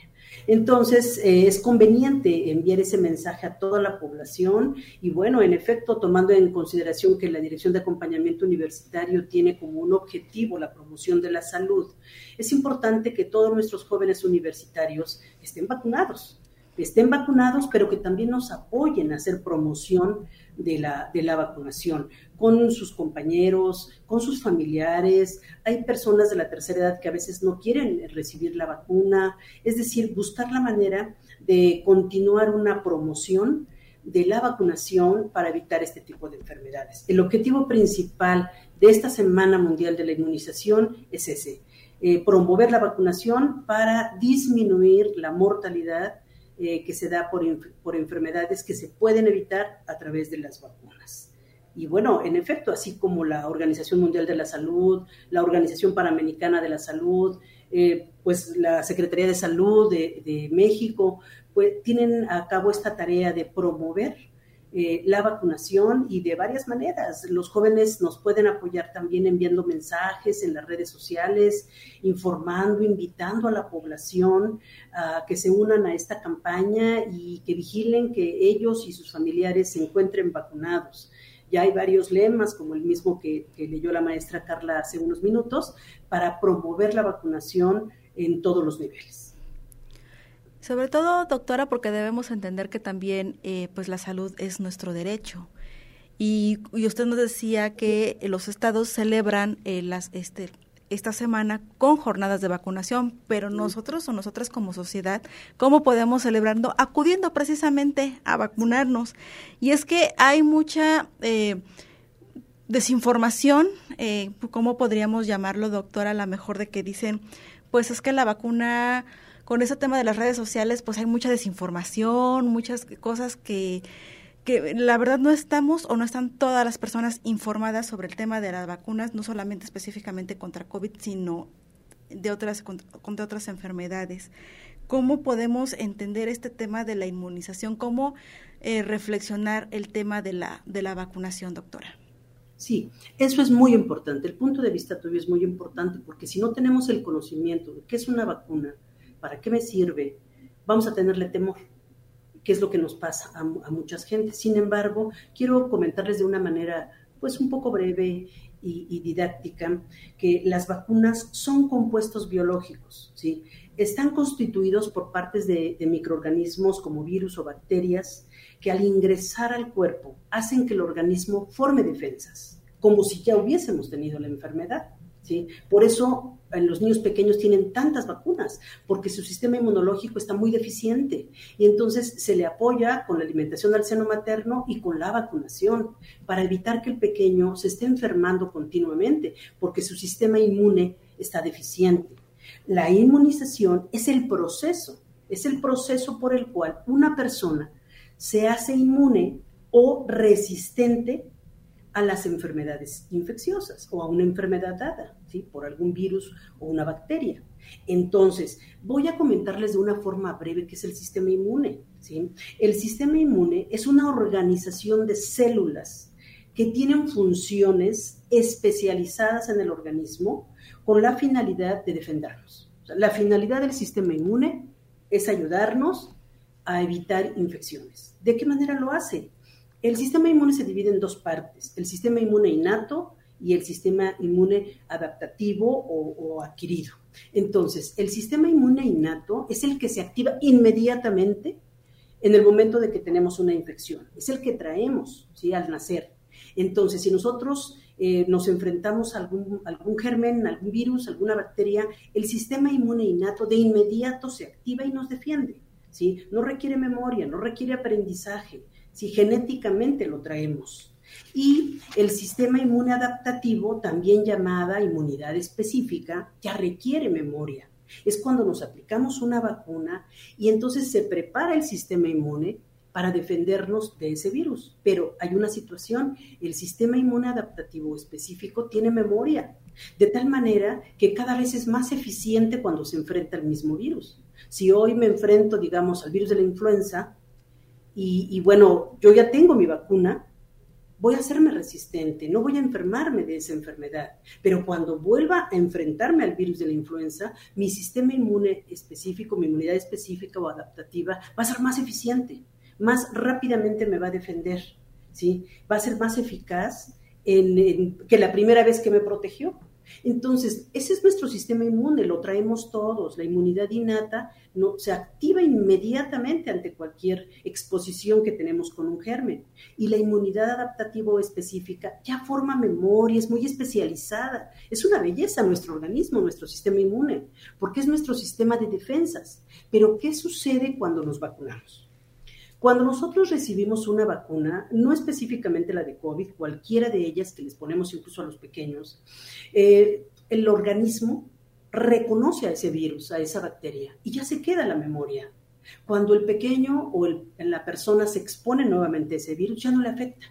Entonces, eh, es conveniente enviar ese mensaje a toda la población y bueno, en efecto, tomando en consideración que la Dirección de Acompañamiento Universitario tiene como un objetivo la promoción de la salud, es importante que todos nuestros jóvenes universitarios estén vacunados estén vacunados, pero que también nos apoyen a hacer promoción de la, de la vacunación con sus compañeros, con sus familiares. Hay personas de la tercera edad que a veces no quieren recibir la vacuna. Es decir, buscar la manera de continuar una promoción de la vacunación para evitar este tipo de enfermedades. El objetivo principal de esta Semana Mundial de la Inmunización es ese, eh, promover la vacunación para disminuir la mortalidad eh, que se da por, por enfermedades que se pueden evitar a través de las vacunas. Y bueno, en efecto, así como la Organización Mundial de la Salud, la Organización Panamericana de la Salud, eh, pues la Secretaría de Salud de, de, México, pues tienen a cabo esta tarea de promover eh, la vacunación y de varias maneras. Los jóvenes nos pueden apoyar también enviando mensajes en las redes sociales, informando, invitando a la población a que se unan a esta campaña y que vigilen que ellos y sus familiares se encuentren vacunados. Ya hay varios lemas, como el mismo que, que leyó la maestra Carla hace unos minutos, para promover la vacunación en todos los niveles. Sobre todo, doctora, porque debemos entender que también eh, pues la salud es nuestro derecho. Y, usted nos decía que los estados celebran eh, las, este, esta semana con jornadas de vacunación, pero nosotros o nosotras como sociedad, ¿cómo podemos celebrarlo? Acudiendo precisamente a vacunarnos. Y es que hay mucha eh, desinformación, ¿cómo podríamos llamarlo, doctora? A lo mejor de que dicen, pues es que la vacuna con ese tema de las redes sociales, pues hay mucha desinformación, muchas cosas que, que la verdad no estamos o no están todas las personas informadas sobre el tema de las vacunas, no solamente específicamente contra COVID, sino de otras contra, otras enfermedades. ¿Cómo podemos entender este tema de la inmunización? ¿Cómo eh, reflexionar el tema de la, de la vacunación, doctora? Sí, eso es muy importante. El punto de vista tuyo es muy importante porque si no tenemos el conocimiento de qué es una vacuna, ¿para qué me sirve? Vamos a tenerle temor, que es lo que nos pasa a, muchas gentes. Sin embargo, quiero comentarles de una manera pues un poco breve y, didáctica que las vacunas son compuestos biológicos, ¿sí? Están constituidos por partes de, de microorganismos como virus o bacterias que al ingresar al cuerpo hacen que el organismo forme defensas, como si ya hubiésemos tenido la enfermedad. ¿Sí? Por eso en los niños pequeños tienen tantas vacunas, porque su sistema inmunológico está muy deficiente y entonces se le apoya con la alimentación al seno materno y con la vacunación para evitar que el pequeño se esté enfermando continuamente, porque su sistema inmune está deficiente. La inmunización es el proceso, es el proceso por el cual una persona se hace inmune o resistente a las enfermedades infecciosas o a una enfermedad dada, ¿sí? por algún virus o una bacteria. Entonces, voy a comentarles de una forma breve qué es el sistema inmune. ¿sí? El sistema inmune es una organización de células que tienen funciones especializadas en el organismo con la finalidad de defendernos. la finalidad del sistema inmune es ayudarnos a evitar infecciones. ¿De qué manera lo hace? El sistema inmune se divide en dos partes, el sistema inmune innato y el sistema inmune adaptativo o, adquirido. Entonces, el sistema inmune innato es el que se activa inmediatamente en el momento de que tenemos una infección, es el que traemos ¿sí? al nacer. Entonces, si nosotros eh, nos enfrentamos a algún, algún germen, algún virus, alguna bacteria, el sistema inmune innato de inmediato se activa y nos defiende. ¿sí? No requiere memoria, no requiere aprendizaje, si genéticamente lo traemos. Y el sistema inmune adaptativo, también llamada inmunidad específica, ya requiere memoria. Es cuando nos aplicamos una vacuna y entonces se prepara el sistema inmune para defendernos de ese virus. Pero hay una situación, el sistema inmune adaptativo específico tiene memoria, de tal manera que cada vez es más eficiente cuando se enfrenta al mismo virus. Si hoy me enfrento, digamos, al virus de la influenza, y, bueno, yo ya tengo mi vacuna, voy a hacerme resistente, no voy a enfermarme de esa enfermedad. Pero cuando vuelva a enfrentarme al virus de la influenza, mi sistema inmune específico, mi inmunidad específica o adaptativa va a ser más eficiente, más rápidamente me va a defender, ¿sí? Va a ser más eficaz que la primera vez que me protegió. Entonces, ese es nuestro sistema inmune, lo traemos todos. La inmunidad innata no, se activa inmediatamente ante cualquier exposición que tenemos con un germen. Y la inmunidad adaptativa o específica ya forma memoria, es muy especializada. Es una belleza nuestro organismo, nuestro sistema inmune, porque es nuestro sistema de defensas. Pero, ¿qué sucede cuando nos vacunamos? Cuando nosotros recibimos una vacuna, no específicamente la de COVID, cualquiera de ellas que les ponemos incluso a los pequeños, eh, el organismo reconoce a ese virus, a esa bacteria, y ya se queda la memoria. Cuando el pequeño o la persona se expone nuevamente a ese virus, ya no le afecta,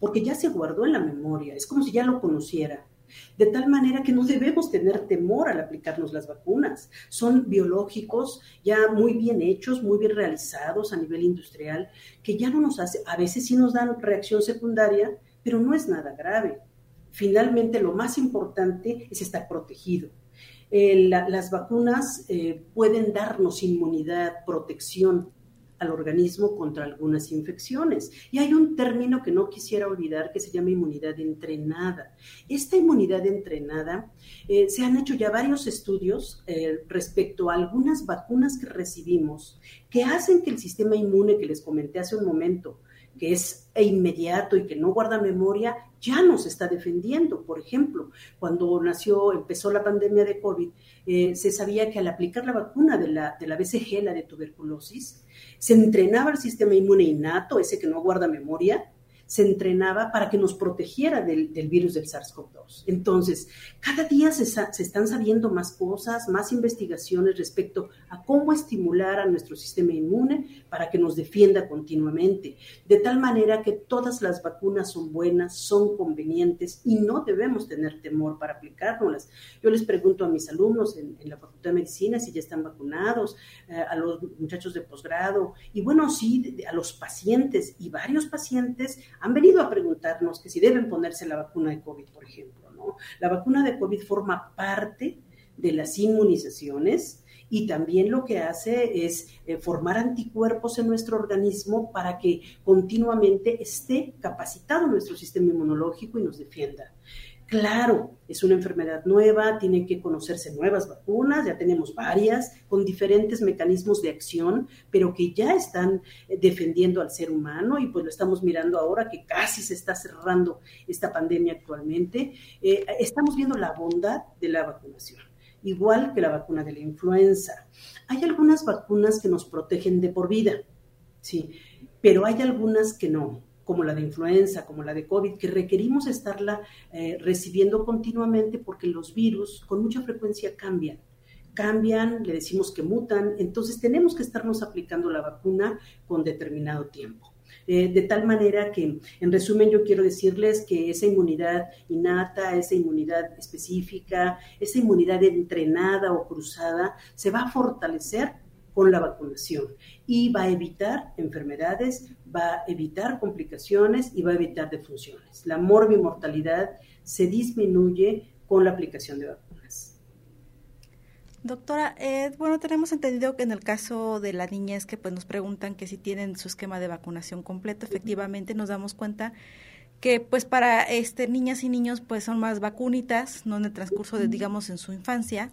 porque ya se guardó en la memoria, es como si ya lo conociera. De tal manera que no debemos tener temor al aplicarnos las vacunas. Son biológicos ya muy bien hechos, muy bien realizados a nivel industrial, que ya no nos hace, a veces sí nos dan reacción secundaria, pero no es nada grave. Finalmente, lo más importante es estar protegido. Eh, las vacunas eh, pueden darnos inmunidad, protección al organismo contra algunas infecciones. Y hay un término que no quisiera olvidar que se llama inmunidad entrenada. Esta inmunidad entrenada, eh, se han hecho ya varios estudios eh, respecto a algunas vacunas que recibimos que hacen que el sistema inmune que les comenté hace un momento, que es inmediato y que no guarda memoria, ya nos está defendiendo. Por ejemplo, cuando nació, empezó la pandemia de COVID, eh, se sabía que al aplicar la vacuna de la, de la BCG, la de tuberculosis, se entrenaba el sistema inmune innato, ese que no guarda memoria, se entrenaba para que nos protegiera del, virus del SARS-CoV-2. Entonces, cada día se, están sabiendo más cosas, más investigaciones respecto a cómo estimular a nuestro sistema inmune para que nos defienda continuamente, de tal manera que todas las vacunas son buenas, son convenientes y no debemos tener temor para aplicárnoslas. Yo les pregunto a mis alumnos en, la Facultad de Medicina si ya están vacunados, eh, a los muchachos de posgrado y bueno, sí, a los pacientes y varios pacientes han venido a preguntarnos que si deben ponerse la vacuna de COVID, por ejemplo, ¿no? La vacuna de COVID forma parte de las inmunizaciones y también lo que hace es eh, formar anticuerpos en nuestro organismo para que continuamente esté capacitado nuestro sistema inmunológico y nos defienda. Claro, es una enfermedad nueva, tienen que conocerse nuevas vacunas, ya tenemos varias con diferentes mecanismos de acción, pero que ya están eh, defendiendo al ser humano y pues lo estamos mirando ahora que casi se está cerrando esta pandemia actualmente. Eh, estamos viendo la bondad de la vacunación, igual que la vacuna de la influenza. Hay algunas vacunas que nos protegen de por vida, sí, pero hay algunas que no como la de influenza, como la de COVID, que requerimos estarla eh, recibiendo continuamente porque los virus con mucha frecuencia cambian. Cambian, le decimos que mutan, entonces tenemos que estarnos aplicando la vacuna con determinado tiempo. Eh, de tal manera que, en resumen, yo quiero decirles que esa inmunidad innata, esa inmunidad específica, esa inmunidad entrenada o cruzada, se va a fortalecer con la vacunación y va a evitar enfermedades, va a evitar complicaciones y va a evitar defunciones. La morbimortalidad se disminuye con la aplicación de vacunas. Doctora, eh, bueno, tenemos entendido que en el caso de la niña es que pues nos preguntan que si tienen su esquema de vacunación completo. Efectivamente, nos damos cuenta que pues para este niñas y niños pues son más vacunitas, no en el transcurso de digamos en su infancia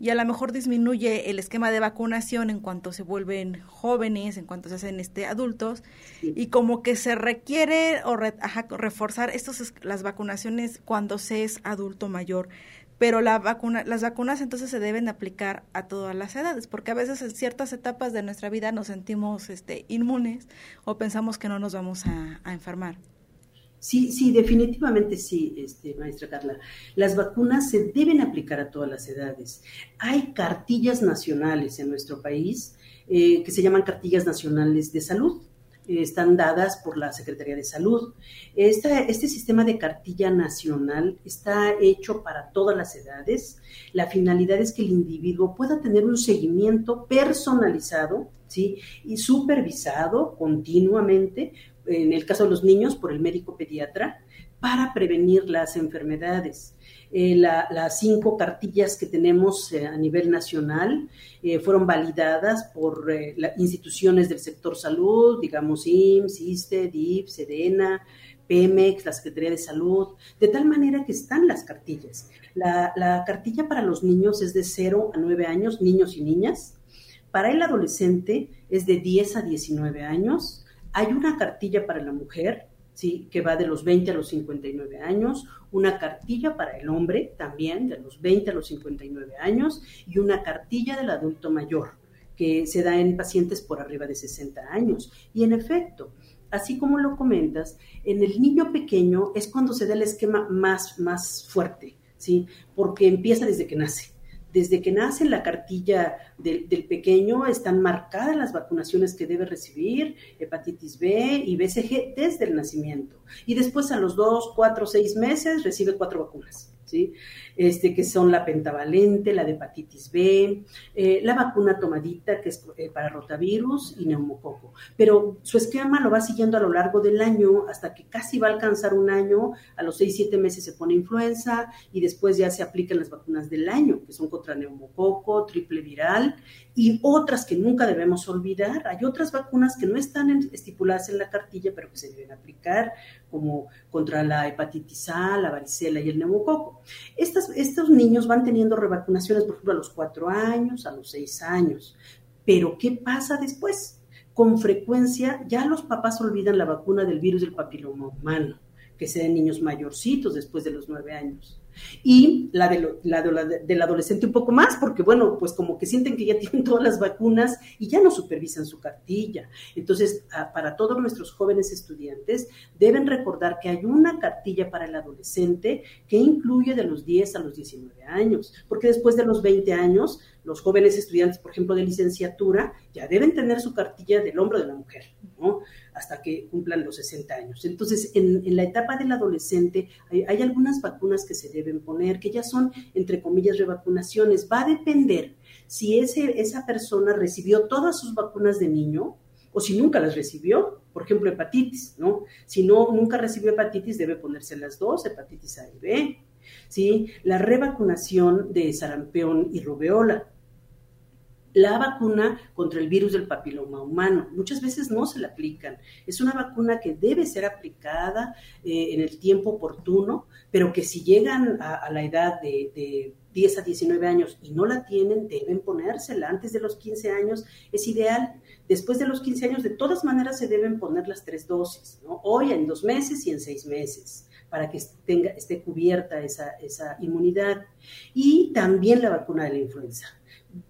y a lo mejor disminuye el esquema de vacunación en cuanto se vuelven jóvenes, en cuanto se hacen este adultos y como que se requiere o reforzar estos las vacunaciones cuando se es adulto mayor. Pero la vacuna, las vacunas entonces se deben aplicar a todas las edades, porque a veces en ciertas etapas de nuestra vida nos sentimos este, inmunes o pensamos que no nos vamos a enfermar. Sí, sí, definitivamente sí, este, maestra Carla. Las vacunas se deben aplicar a todas las edades. Hay cartillas nacionales en nuestro país eh, que se llaman cartillas nacionales de salud. están dadas por la Secretaría de Salud. este sistema de cartilla nacional está hecho para todas las edades. La finalidad es que el individuo pueda tener un seguimiento personalizado ¿sí? y supervisado continuamente en el caso de los niños, por el médico pediatra, para prevenir las enfermedades. Eh, las cinco cartillas que tenemos eh, a nivel nacional eh, fueron validadas por las instituciones del sector salud, digamos IMSS, ISTE, DIP, SEDENA, PEMEX, la Secretaría de Salud, de tal manera que están las cartillas. La, la cartilla para los niños es de 0 a 9 años, niños y niñas. Para el adolescente es de 10 a 19 años. Hay una cartilla para la mujer, ¿sí? que va de los 20 a los 59 años, una cartilla para el hombre también de los 20 a los 59 años y una cartilla del adulto mayor que se da en pacientes por arriba de 60 años. Y en efecto, así como lo comentas, en el niño pequeño es cuando se da el esquema más, más fuerte, ¿sí? Porque empieza desde que nace desde que nace la cartilla del, pequeño están marcadas las vacunaciones que debe recibir, hepatitis B y BCG desde el nacimiento. Y después a los dos, cuatro, seis meses recibe cuatro vacunas. ¿sí? Este, que son la pentavalente, la de hepatitis B, eh, la vacuna tomadita, que es eh, para rotavirus y neumococo. Pero su esquema lo va siguiendo a lo largo del año hasta que casi va a alcanzar un año, a los seis, siete meses se pone influenza y después ya se aplican las vacunas del año, que son contra neumococo, triple viral y otras que nunca debemos olvidar. Hay otras vacunas que no están estipuladas en la cartilla, pero que se deben aplicar, como contra la hepatitis A, la varicela y el neumococo. Estas, estos niños van teniendo revacunaciones, por ejemplo, a los cuatro años, a los seis años. Pero, ¿qué pasa después? Con frecuencia ya los papás olvidan la vacuna del virus del papiloma humano, que se niños mayorcitos después de los nueve años y la, de la, del adolescente un poco más, porque bueno, pues como que sienten que ya tienen todas las vacunas y ya no supervisan su cartilla. Entonces, para todos nuestros jóvenes estudiantes, deben recordar que hay una cartilla para el adolescente que incluye de los 10 a los 19 años, porque después de los 20 años, los jóvenes estudiantes, por ejemplo, de licenciatura, ya deben tener su cartilla del hombro de la mujer, ¿no? Hasta que cumplan los 60 años. Entonces, en, la etapa del adolescente hay, algunas vacunas que se deben poner, que ya son, entre comillas, revacunaciones. Va a depender si ese, esa persona recibió todas sus vacunas de niño o si nunca las recibió, por ejemplo, hepatitis, ¿no? Si no, nunca recibió hepatitis, debe ponerse las dos, hepatitis A y B. ¿Sí? La revacunación de sarampión y rubeola la vacuna contra el virus del papiloma humano. Muchas veces no se la aplican. Es una vacuna que debe ser aplicada eh, en el tiempo oportuno, pero que si llegan a, la edad de, de, 10 a 19 años y no la tienen, deben ponérsela. Antes de los 15 años es ideal. Después de los 15 años, de todas maneras, se deben poner las tres dosis. Hoy en dos meses y en seis meses para que tenga, esté cubierta esa, esa inmunidad. Y también la vacuna de la influenza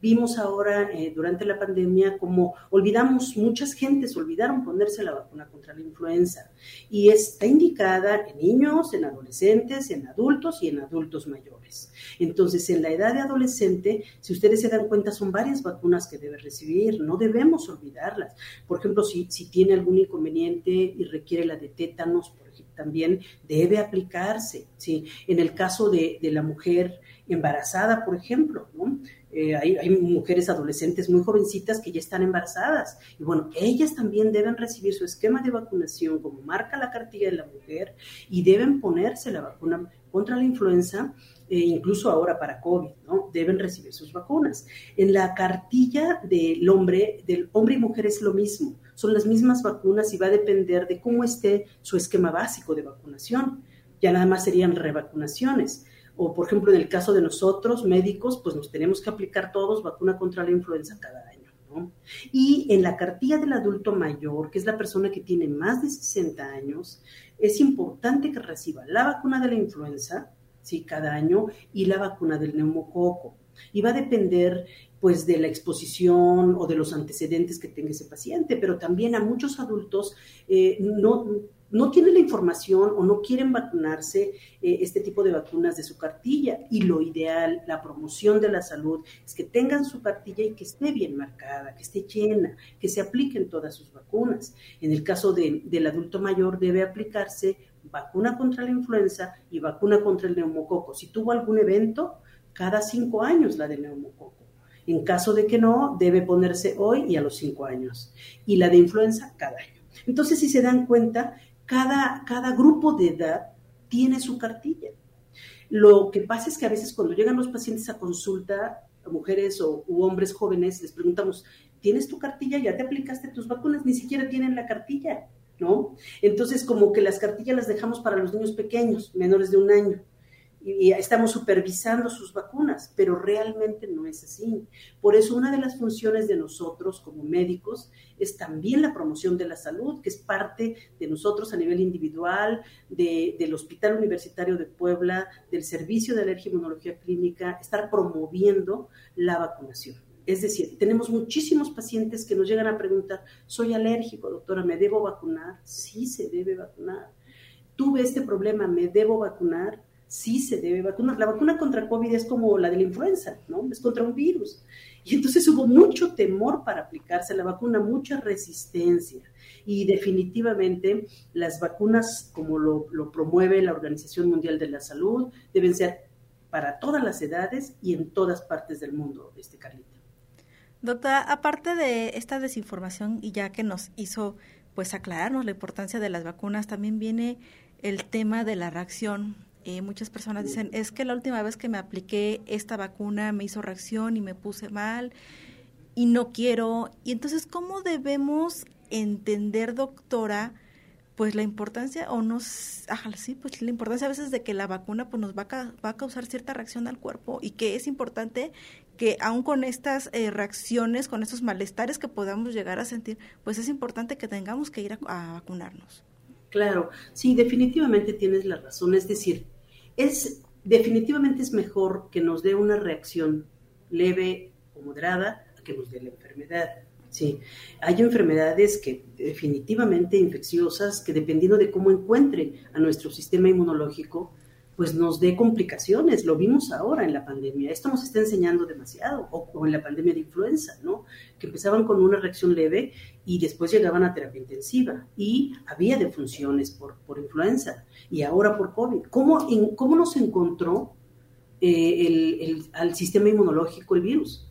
vimos ahora eh, durante la pandemia como olvidamos, muchas gentes olvidaron ponerse la vacuna contra la influenza y está indicada en niños, en adolescentes, en adultos y en adultos mayores. Entonces, en la edad de adolescente, si ustedes se dan cuenta, son varias vacunas que debe recibir, no debemos olvidarlas. Por ejemplo, si, si tiene algún inconveniente y requiere la de tétanos, también debe aplicarse. ¿sí? En el caso de, de la mujer embarazada, por ejemplo, ¿no? Eh, hay, mujeres adolescentes muy jovencitas que ya están embarazadas. Y bueno, ellas también deben recibir su esquema de vacunación como marca la cartilla de la mujer y deben ponerse la vacuna contra la influenza, e incluso ahora para COVID, ¿no? Deben recibir sus vacunas. En la cartilla del hombre, del hombre y mujer es lo mismo. Son las mismas vacunas y va a depender de cómo esté su esquema básico de vacunación. Ya nada más serían revacunaciones o por ejemplo en el caso de nosotros, médicos, pues nos tenemos que aplicar todos vacuna contra la influenza cada año. ¿no? Y en la cartilla del adulto mayor, que es la persona que tiene más de 60 años, es importante que reciba la vacuna de la influenza, ¿sí? Cada año, y la vacuna del neumococo. Y va a depender pues de la exposición o de los antecedentes que tenga ese paciente, pero también a muchos adultos eh, no no tienen la información o no quieren vacunarse eh, este tipo de vacunas de su cartilla. Y lo ideal, la promoción de la salud, es que tengan su cartilla y que esté bien marcada, que esté llena, que se apliquen todas sus vacunas. En el caso del adulto mayor debe aplicarse vacuna contra la influenza y vacuna contra el neumococo. Si tuvo algún evento, cada cinco años la de neumococo. En caso de que no, debe ponerse hoy y a los cinco años. Y la de influenza cada año. Entonces, si se dan cuenta, cada, cada grupo de edad tiene su cartilla. Lo que pasa es que a veces cuando llegan los pacientes a consulta, mujeres o u hombres jóvenes, les preguntamos, ¿tienes tu cartilla? ¿Ya te aplicaste tus vacunas? Ni siquiera tienen la cartilla, ¿no? Entonces, como que las cartillas las dejamos para los niños pequeños, menores de un año y estamos supervisando sus vacunas, pero realmente no es así. Por eso una de las funciones de nosotros como médicos es también la promoción de la salud, que es parte de nosotros a nivel individual, del Hospital Universitario de Puebla, del Servicio de Alergia y Inmunología Clínica, estar promoviendo la vacunación. Es decir, tenemos muchísimos pacientes que nos llegan a preguntar, soy alérgico, doctora, ¿me debo vacunar? Sí, se debe vacunar. Tuve este problema, ¿me debo vacunar? Sí se debe vacunar. La vacuna contra COVID es como la de la influenza, ¿no? Es contra un virus. Y entonces hubo mucho temor para aplicarse la vacuna, mucha resistencia. Y definitivamente las vacunas, como lo, promueve la Organización Mundial de la Salud, deben ser para todas las edades y en todas partes del mundo, este Carlita. Doctora, aparte de esta desinformación y ya que nos hizo pues aclararnos la importancia de las vacunas, también viene el tema de la reacción eh, muchas personas dicen, es que la última vez que me apliqué esta vacuna me hizo reacción y me puse mal y no quiero. Y entonces, ¿cómo debemos entender, doctora, pues la importancia o no, ajá, sí, pues la importancia a veces de que la vacuna pues nos va a, va a causar cierta reacción al cuerpo y que es importante que aún con estas eh, reacciones, con estos malestares que podamos llegar a sentir, pues es importante que tengamos que ir a vacunarnos. Claro, sí, definitivamente tienes la razón. Es decir, es definitivamente es mejor que nos dé una reacción leve o moderada a que nos dé la enfermedad. Sí, hay enfermedades que definitivamente infecciosas que dependiendo de cómo encuentre a nuestro sistema inmunológico, pues nos dé complicaciones. Lo vimos ahora en la pandemia. Esto nos está enseñando demasiado. O, en la pandemia de influenza, ¿no? Que empezaban con una reacción leve y después llegaban a terapia intensiva. Y había defunciones por, por influenza y ahora por COVID. ¿Cómo, cómo nos encontró eh, el, al sistema inmunológico el virus?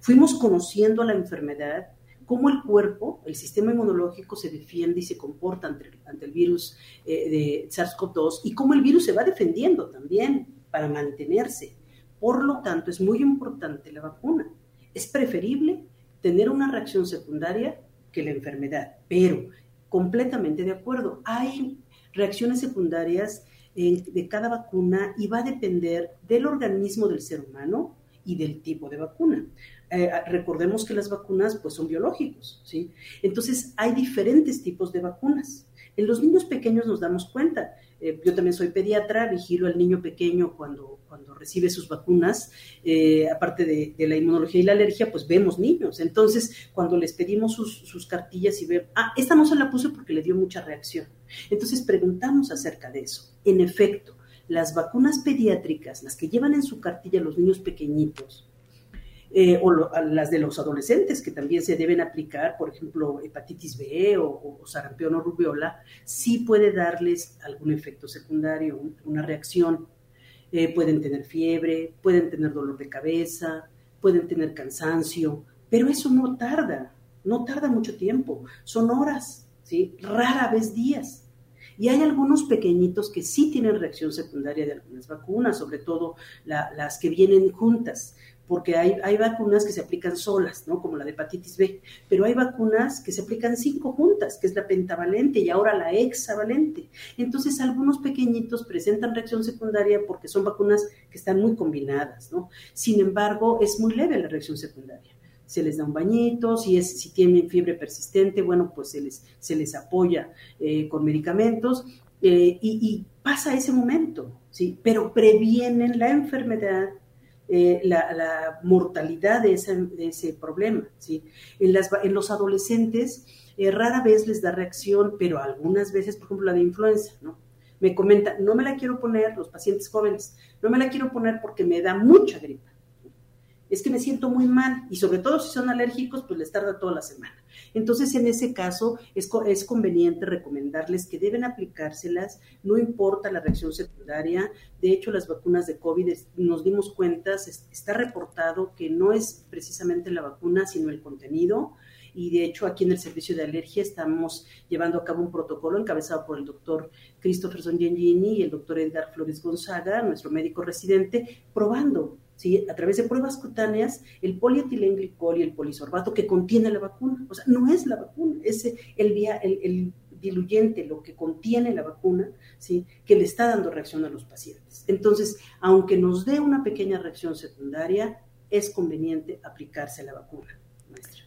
Fuimos conociendo la enfermedad cómo el cuerpo, el sistema inmunológico se defiende y se comporta ante, el virus eh, de SARS-CoV-2 y cómo el virus se va defendiendo también para mantenerse. Por lo tanto, es muy importante la vacuna. Es preferible tener una reacción secundaria que la enfermedad, pero completamente de acuerdo. Hay reacciones secundarias de cada vacuna y va a depender del organismo del ser humano y del tipo de vacuna. Eh, recordemos que las vacunas pues son biológicos, ¿sí? Entonces hay diferentes tipos de vacunas. En los niños pequeños nos damos cuenta. Eh, yo también soy pediatra, vigilo al niño pequeño cuando, cuando recibe sus vacunas. Eh, aparte de, la inmunología y la alergia, pues vemos niños. Entonces, cuando les pedimos sus, sus cartillas y ven, ah, esta no se la puse porque le dio mucha reacción. Entonces, preguntamos acerca de eso. En efecto, las vacunas pediátricas, las que llevan en su cartilla los niños pequeñitos, eh, o las de los adolescentes que también se deben aplicar, por ejemplo, hepatitis B o, sarampión o rubiola, sí puede darles algún efecto secundario, una reacción. Eh, pueden tener fiebre, pueden tener dolor de cabeza, pueden tener cansancio, pero eso no tarda, no tarda mucho tiempo, son horas, ¿sí? rara vez días. Y hay algunos pequeñitos que sí tienen reacción secundaria de algunas vacunas, sobre todo las que vienen juntas porque hay, hay, vacunas que se aplican solas, ¿no? Como la de hepatitis B, pero hay vacunas que se aplican cinco juntas, que es la pentavalente y ahora la hexavalente. Entonces, algunos pequeñitos presentan reacción secundaria porque son vacunas que están muy combinadas, ¿no? Sin embargo, es muy leve la reacción secundaria. Se les da un bañito, si, es, si tienen fiebre persistente, bueno, pues se les, se les apoya eh, con medicamentos eh, y, y pasa ese momento, ¿sí? Pero previenen la enfermedad eh, la, mortalidad de ese, problema. ¿sí? En, las, en los adolescentes eh, rara vez les da reacción, pero algunas veces, por ejemplo, la de influenza, ¿no? Me comenta, no me la quiero poner, los pacientes jóvenes, no me la quiero poner porque me da mucha gripa es que me siento muy mal y sobre todo si son alérgicos, pues les tarda toda la semana. Entonces, en ese caso, es, es conveniente recomendarles que deben aplicárselas, no importa la reacción secundaria. De hecho, las vacunas de COVID nos dimos cuenta, está reportado que no es precisamente la vacuna, sino el contenido y de hecho aquí en el servicio de alergia estamos llevando a cabo un protocolo encabezado por el doctor Christopher Gengini y el doctor Edgar Flores Gonzaga, nuestro médico residente, probando ¿sí? a través de pruebas cutáneas el polietilenglicol y el polisorbato que contiene la vacuna. O sea, no es la vacuna, es el, el, el diluyente, lo que contiene la vacuna, ¿sí? que le está dando reacción a los pacientes. Entonces, aunque nos dé una pequeña reacción secundaria, es conveniente aplicarse la vacuna, maestra.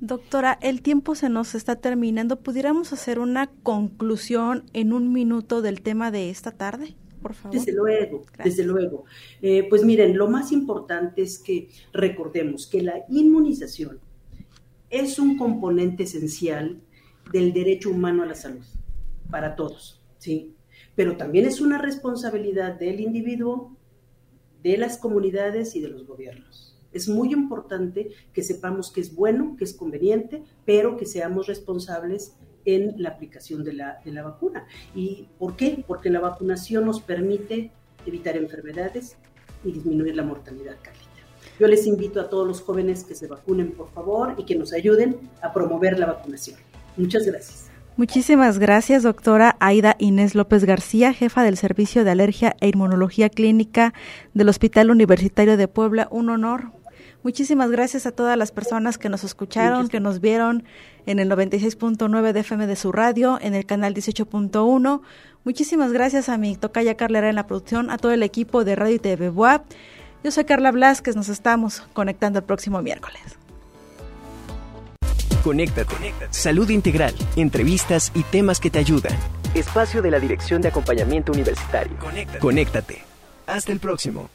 Doctora, el tiempo se nos está terminando. ¿Pudiéramos hacer una conclusión en un minuto del tema de esta tarde? Por favor. Desde luego, desde luego. Eh, pues miren, lo más importante es que recordemos que la inmunización es un componente esencial del derecho humano a la salud para todos, ¿sí? Pero también es una responsabilidad del individuo, de las comunidades y de los gobiernos. Es muy importante que sepamos que es bueno, que es conveniente, pero que seamos responsables en la aplicación de la, de la vacuna. ¿Y por qué? Porque la vacunación nos permite evitar enfermedades y disminuir la mortalidad, Carlita. Yo les invito a todos los jóvenes que se vacunen, por favor, y que nos ayuden a promover la vacunación. Muchas gracias. Muchísimas gracias, doctora Aida Inés López García, jefa del Servicio de Alergia e Inmunología Clínica del Hospital Universitario de Puebla. Un honor. Muchísimas gracias a todas las personas que nos escucharon, que nos vieron en el 96.9 de FM de su radio, en el canal 18.1. Muchísimas gracias a mi tocaya Carla en la producción, a todo el equipo de Radio y TV Boab. Yo soy Carla Blasquez, nos estamos conectando el próximo miércoles. Conéctate. Salud integral, entrevistas y temas que te ayudan. Espacio de la Dirección de Acompañamiento Universitario. Conéctate. Hasta el próximo.